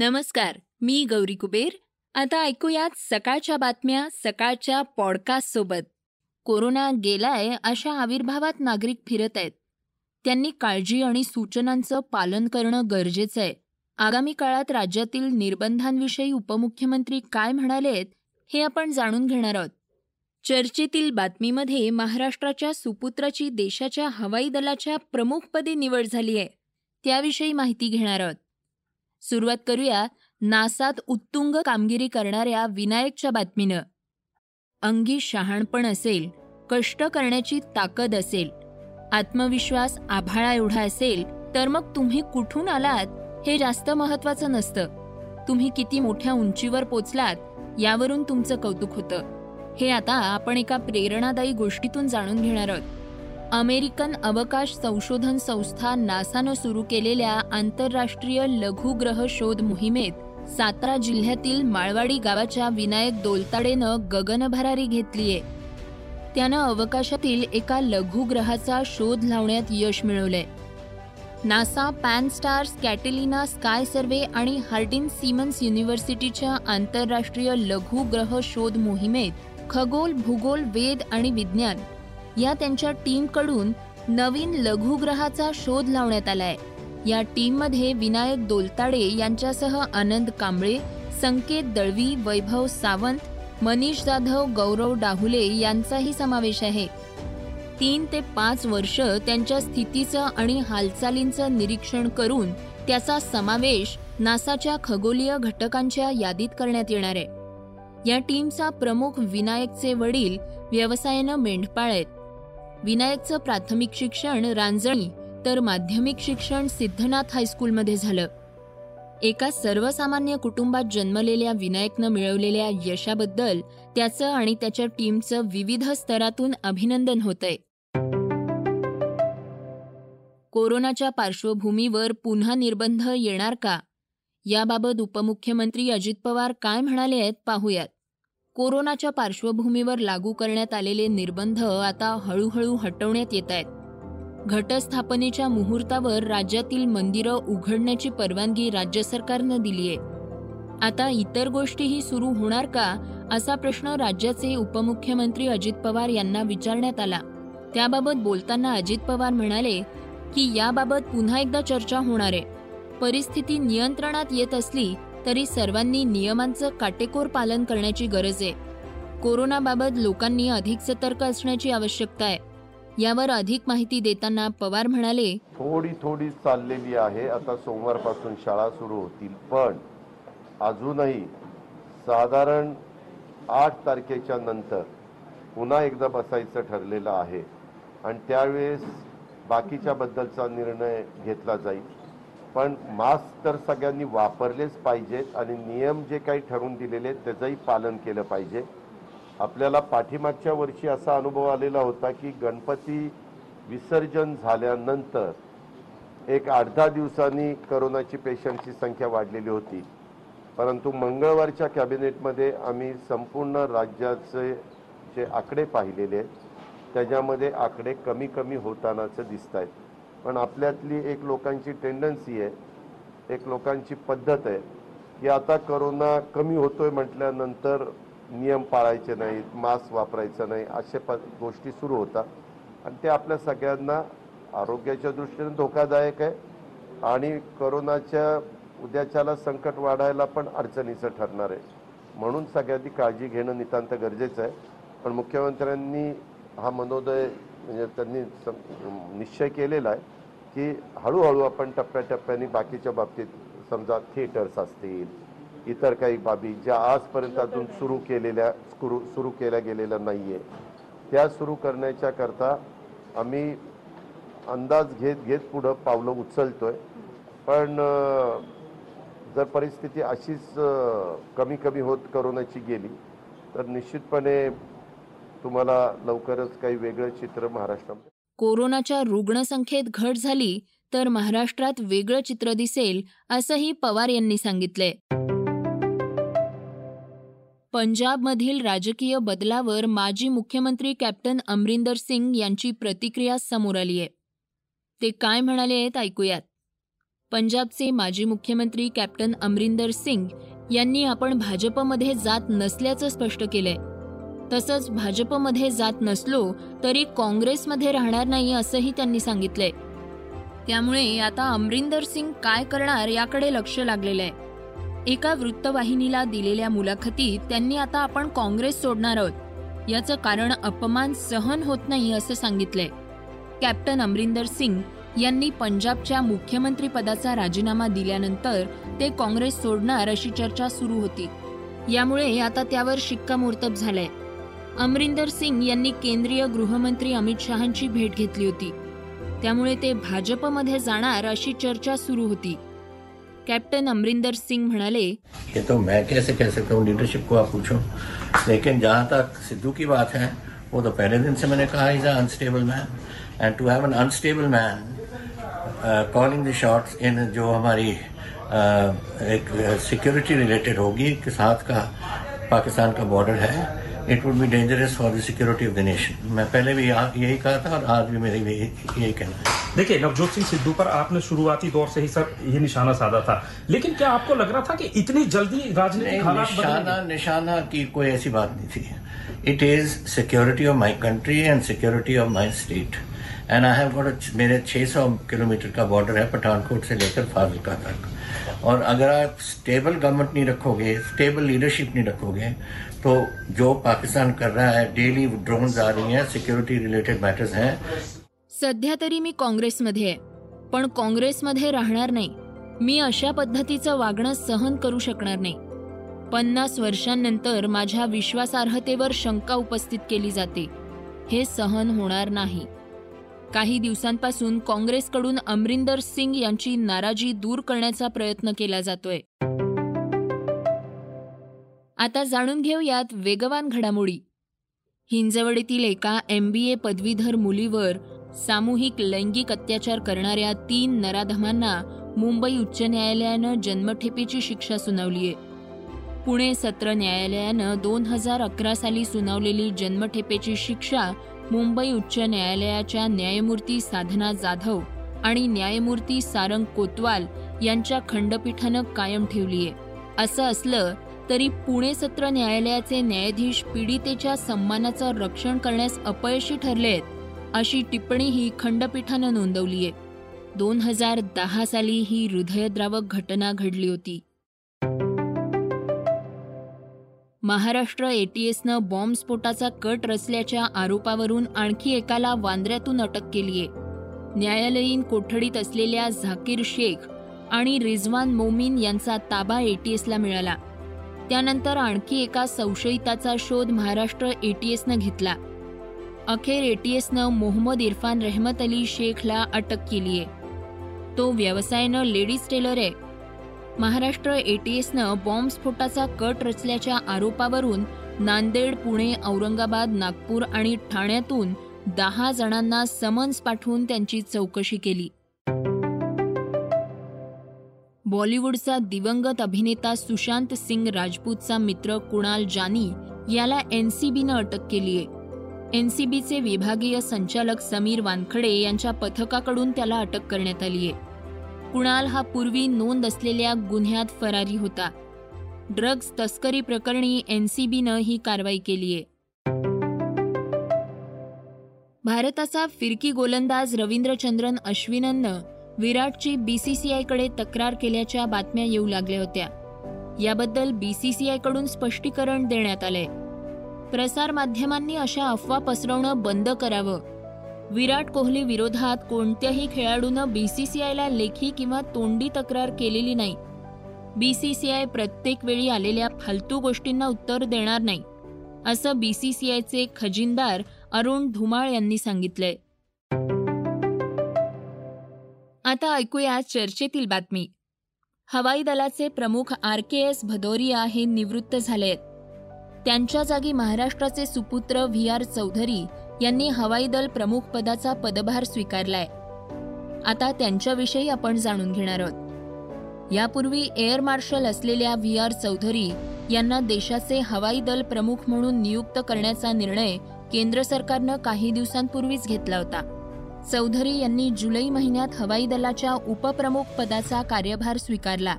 नमस्कार मी गौरी कुबेर. आता ऐकूयात सकाळच्या बातम्या सकाळच्या पॉडकास्ट सोबत कोरोना गेलाय अशा आविर्भावात नागरिक फिरत आहेत. त्यांनी काळजी आणि सूचनांचं पालन करणं गरजेचं आहे. आगामी काळात राज्यातील निर्बंधांविषयी उपमुख्यमंत्री काय म्हणालेत हे आपण जाणून घेणार आहोत. चर्चेतील बातमीमध्ये महाराष्ट्राच्या सुपुत्राची देशाच्या हवाई दलाच्या प्रमुखपदी निवड झाली आहे. त्याविषयी माहिती घेणार आहोत. सुरुवात करूया नासात उत्तुंग कामगिरी करणाऱ्या विनायकच्या बातमीनं. अंगी शहाणपण असेल कष्ट करण्याची ताकद असेल आत्मविश्वास आभाळा एवढा असेल तर मग तुम्ही कुठून आलात हे जास्त महत्वाचं नसतं. तुम्ही किती मोठ्या उंचीवर पोचलात यावरून तुमचं कौतुक होतं. हे आता आपण एका प्रेरणादायी गोष्टीतून जाणून घेणार आहोत. अमेरिकन अवकाश संशोधन संस्था नासानं सुरू केलेल्या आंतरराष्ट्रीय लघुग्रह शोध मोहिमेत सातारा जिल्ह्यातील माळवाडी गावाच्या विनायक दोलताडेनं गगनभरारी घेतलीय त्यानं अवकाशातील एका लघुग्रहाचा शोध लावण्यात यश मिळवलंय. NASA Pan STARRS Catalina Sky Survey आणि हार्डिन सिमन्स युनिव्हर्सिटीच्या आंतरराष्ट्रीय लघुग्रह शोध मोहिमेत खगोल भूगोल वेद आणि विज्ञान या त्यांच्या टीमकडून नवीन लघुग्रहाचा शोध लावण्यात आलाय. या टीममध्ये विनायक दोलताडे यांच्यासह आनंद कांबळे संकेत दळवी वैभव सावंत मनीष जाधव गौरव डाहुले यांचाही समावेश आहे. तीन ते पाच वर्ष त्यांच्या स्थितीचं आणि हालचालींचं निरीक्षण करून त्याचा समावेश नासाच्या खगोलीय घटकांच्या यादीत करण्यात येणार आहे. या टीमचा प्रमुख विनायकचे वडील व्यवसायानं मेंढपाळ आहेत. विनायकचं प्राथमिक शिक्षण रांजणी तर माध्यमिक शिक्षण सिद्धनाथ हायस्कूलमध्ये झालं. एका सर्वसामान्य कुटुंबात जन्मलेल्या विनायकनं मिळवलेल्या यशाबद्दल त्याचं आणि त्याच्या टीमचं विविध स्तरातून अभिनंदन होतंय. कोरोनाच्या पार्श्वभूमीवर पुन्हा निर्बंध येणार का? याबाबत उपमुख्यमंत्री अजित पवार काय म्हणाले आहेत पाहूयात. कोरोनाच्या पार्श्वभूमीवर लागू करण्यात आलेले निर्बंध आता हळूहळू हटवण्यात येत आहेत. घटस्थापनेच्या मुहूर्तावर राज्यातील मंदिरं उघडण्याची परवानगी राज्य सरकारनं दिली आहे. आता इतर गोष्टीही सुरू होणार का असा प्रश्न राज्याचे उपमुख्यमंत्री अजित पवार यांना विचारण्यात आला. त्याबाबत बोलताना अजित पवार म्हणाले की याबाबत पुन्हा एकदा चर्चा होणार आहे. परिस्थिती नियंत्रणात येत असली तरी सर्वांनी नियमांचं काटेकोर पालन करण्याची गरज आहे. कोरोनाबाबत लोकांनी अधिक सतर्क असण्याची आवश्यकता आहे. यावर अधिक माहिती देताना पवार म्हणाले थोडी थोडी चाललेली आहे. आता सोमवारपासून शाळा सुरू होतील. पण अजूनही साधारण आठ तारखेच्या नंतर पुन्हा एकदा बसायचं ठरलेलं आहे. आणि त्यावेळेस बाकीच्या बद्दलचा निर्णय घेतला जाईल. पण मास्क तर सगळ्यांनी वापरलेच पाहिजेत आणि नियम जे काही ठरवून दिलेले आहेत त्याचंही पालन केलं पाहिजे. आपल्याला पाठीमागच्या वर्षी असा अनुभव आलेला होता की गणपती विसर्जन झाल्यानंतर एक आठ दहा दिवसांनी करोनाची पेशंटची संख्या वाढलेली होती. परंतु मंगळवारच्या कॅबिनेटमध्ये आम्ही संपूर्ण राज्याचे जे आकडे पाहिलेले आहेत त्याच्यामध्ये आकडे कमी कमी होतानाचं दिसत आहेत पण आपल्यातली एक लोकांची टेंडन्सी आहे एक लोकांची पद्धत आहे की आता करोना कमी होतोय म्हटल्यानंतर नियम पाळायचे नाहीत मास्क वापरायचं नाही असे प गोष्टी सुरू होतात. आणि ते आपल्या सगळ्यांना आरोग्याच्या दृष्टीने धोकादायक आहे आणि करोनाच्या उद्याच्याला संकट वाढायला पण अडचणीचं ठरणार आहे. म्हणून सगळ्यांनी काळजी घेणं नितांत गरजेचं आहे. पण मुख्यमंत्र्यांनी हा मनोदय म्हणजे त्यांनी निश्चय केलेला आहे की हळूहळू आपण टप्प्याटप्प्याने बाकीच्या बाबतीत समजा थिएटर्स असतील इतर काही बाबी ज्या आजपर्यंत अजून सुरू केलेल्या सुरू सुरू केल्या गेलेल्या नाही आहे त्या सुरू करण्याच्या करता आम्ही अंदाज घेत घेत पुढं पावलं उचलतोय. पण जर परिस्थिती अशीच कमी कमी होत करोनाची गेली तर निश्चितपणे तुम्हाला लवकरच काही वेगळं चित्र महाराष्ट्रामध्ये. कोरोनाच्या रुग्णसंख्येत घट झाली तर महाराष्ट्रात वेगळं चित्र दिसेल असंही पवार यांनी सांगितलंय. पंजाबमधील राजकीय बदलावर माजी मुख्यमंत्री कॅप्टन अमरिंदर सिंग यांची प्रतिक्रिया समोर आली आहे. ते काय म्हणाले आहेत ऐकूयात. पंजाबचे माजी मुख्यमंत्री कॅप्टन अमरिंदर सिंग यांनी आपण भाजपमध्ये जात नसल्याचं स्पष्ट केलंय. तसंच भाजपमध्ये जात नसलो तरी काँग्रेसमध्ये राहणार नाही असंही त्यांनी सांगितलंय. त्यामुळे आता अमरिंदर सिंग काय करणार याकडे लक्ष लागलेलं आहे. एका वृत्तवाहिनीला दिलेल्या मुलाखतीत त्यांनी आता आपण काँग्रेस सोडणार आहोत. याचं कारण अपमान सहन होत नाही असं सांगितलंय. कॅप्टन अमरिंदर सिंग यांनी पंजाबच्या मुख्यमंत्रीपदाचा राजीनामा दिल्यानंतर ते काँग्रेस सोडणार अशी चर्चा सुरू होती. यामुळे आता त्यावर शिक्कामोर्तब झालंय. अमरिंदर सिंग यांनी केंद्रीय गृहमंत्री अमित शहांची भेट घेतली होती. त्यामुळे ते भाजपमध्ये जाणार अशी चर्चा सुरू होती. कॅप्टन अमरिंदर सिंग म्हणाले ये तो मैं कैसे कह सकता हूँ? लीडरशिप को आप पूछो। लेकिन जहाँ तक सिद्धू की बात है वो तो पहले दिन से मैंने कहा is unstable man and to have an unstable man calling the shots in जो हमारी uh, एक सिक्योरिटी रिलेटेड होगी के साथ का पाकिस्तान का बॉर्डर है it would be dangerous for the security of the nation मैं पहले भी यही कहा था और आज भी मेरी भी यही कहना है। देखिए नवजोत सिंह सिद्धू पर आपने शुरुआती दौर से ही सर ये निशाना साधा था। लेकिन क्या आपको लग रहा था कि इतनी जल्दी राजनीतिक निशाना निशाना की कोई ऐसी बात नहीं थी। It is security of my country and security of my state and I have got मेरे 600 किलोमीटर का बॉर्डर है पठानकोट से लेकर फाजिलका तक। और अगर आप स्टेबल गवर्नमेंट नहीं रखोगे स्टेबल लीडरशिप नहीं रखोगे तो जो पाकिस्तान कर रहा है डेली ड्रोन आ रही हैं सिक्योरिटी रिलेटेड मॅटर्स हैं। सध्या तरी मी काँग्रेसमध्ये आहे पण काँग्रेसमध्ये राहणार नाही. मी अशा पद्धतीचं वागणं सहन करू शकणार नाही. पन्नास वर्षांनंतर माझ्या विश्वासार्हतेवर शंका उपस्थित केली जाते. हे सहन होणार नाही. काही दिवसांपासून काँग्रेसकडून अमरिंदर सिंग यांची नाराजी दूर करण्याचा प्रयत्न केला जातोय. आता जाणून घेऊयात वेगवान घडामोडी. हिंजवडीतील एका एम बी ए पदवीधर मुलीवर सामूहिक लैंगिक अत्याचार करणाऱ्या तीन नराधमांना मुंबई उच्च न्यायालयानं जन्मठेपेची शिक्षा सुनावली आहे. पुणे सत्र न्यायालयानं दोन हजार अकरा साली सुनावलेली जन्मठेपेची शिक्षा मुंबई उच्च न्यायालयाच्या न्यायमूर्ती साधना जाधव आणि न्यायमूर्ती सारंग कोतवाल यांच्या खंडपीठानं कायम ठेवली आहे. असं असलं तरी पुणे सत्र न्यायालयाचे न्यायाधीश पीडितेच्या सन्मानाचं रक्षण करण्यास अपयशी ठरले आहेत अशी टिप्पणी ही खंडपीठानं नोंदवली आहे दोन हजार दहा साली ही हृदयद्रावक घटना घडली होती. महाराष्ट्र एटीएसनं बॉम्बस्फोटाचा कट रचल्याच्या आरोपावरून आणखी एकाला वांद्र्यातून अटक केलीय. न्यायालयीन कोठडीत असलेल्या झाकीर शेख आणि रिझवान मोमीन यांचा ताबा एटीएसला मिळाला. त्यानंतर आणखी एका संशयिताचा शोध महाराष्ट्र एटीएसनं घेतला. अखेर एटीएसनं मोहम्मद इरफान रहमत अली शेखला अटक केली आहे. तो व्यवसायानं लेडीज टेलर आहे. महाराष्ट्र एटीएसनं बॉम्बस्फोटाचा कट रचल्याच्या आरोपावरून नांदेड पुणे औरंगाबाद नागपूर आणि ठाण्यातून दहा जणांना समन्स पाठवून त्यांची चौकशी केली. बॉलिवूडचा दिवंगत अभिनेता सुशांत सिंग राजपूतचा मित्र कुणाल जानी याला एनसीबीनं अटक केली आहे. एनसीबीचे विभागीय संचालक समीर वानखडे यांच्या पथकाकडून त्याला अटक करण्यात आली आहे. कुणाल हा पूर्वी नोंद असलेल्या गुन्ह्यात फरारी होता. ड्रग्ज तस्करी प्रकरणी एनसीबीनं ही कारवाई केली आहे. भारताचा फिरकी गोलंदाज रवींद्रचंद्रन अश्विननं विराटची बीसीसीआयकडे तक्रार केल्याच्या बातम्या येऊ लागल्या होत्या. याबद्दल बीसीसीआयकडून स्पष्टीकरण देण्यात आलंय. प्रसार माध्यमांनी अशा अफवा पसरवणं बंद करावं. विराट कोहली विरोधात कोणत्याही खेळाडूनं बीसीसीआयला लेखी किंवा तोंडी तक्रार केलेली नाही. बीसीसीआय प्रत्येक वेळी आलेल्या फालतू गोष्टींना उत्तर देणार नाही असं बीसीसीआयचे खजिनदार अरुण धुमाळ यांनी सांगितलंय. आता ऐकूया चर्चेतील बातमी. हवाई दलाचे प्रमुख आर के एस भदौरिया हे निवृत्त झाले आहेत त्यांच्या जागी महाराष्ट्राचे सुपुत्र व्ही आर चौधरी यांनी हवाई दल प्रमुख पदाचा पदभार स्वीकारलाय. आता त्यांच्याविषयी आपण जाणून घेणार आहोत. यापूर्वी एअर मार्शल असलेल्या व्ही आर चौधरी यांना देशाचे हवाई दल प्रमुख म्हणून नियुक्त करण्याचा निर्णय केंद्र सरकारनं काही दिवसांपूर्वीच घेतला होता. चौधरी यांनी जुलै महिन्यात हवाई दलाच्या उपप्रमुख पदाचा कार्यभार स्वीकारला.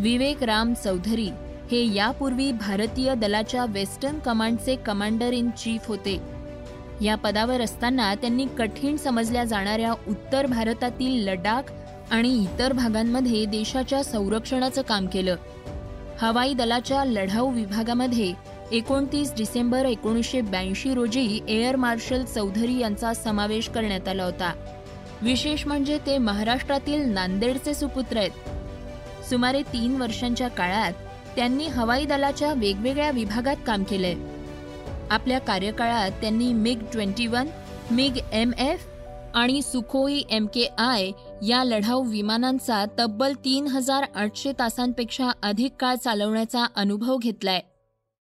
विवेक राम चौधरी हे यापूर्वी भारतीय दलाच्या वेस्टर्न कमांडचे कमांडर इन चीफ होते. या पदावर असताना त्यांनी कठीण समजल्या जाणाऱ्या उत्तर भारतातील लडाख आणि इतर भागांमध्ये देशाच्या संरक्षणाचं काम केलं. हवाई दलाच्या लढाऊ विभागामध्ये एकोणतीस डिसेंबर एकोणीसशे ब्याऐंशी रोजी एअर मार्शल चौधरी यांचा समावेश करण्यात आला होता. विशेष म्हणजे ते महाराष्ट्रातील नांदेडचे सुपुत्र आहेत. सुमारे तीन वर्षांच्या काळात त्यांनी हवाई दलाच्या वेगवेगळ्या विभागात काम केले आपल्या कार्यकाळात त्यांनी MiG twenty one MiG M F आणि सुखोई एम के आय या लढाऊ विमानांचा तब्बल तीन हजार आठशे तासांपेक्षा अधिक काळ चालवण्याचा अनुभव घेतलाय.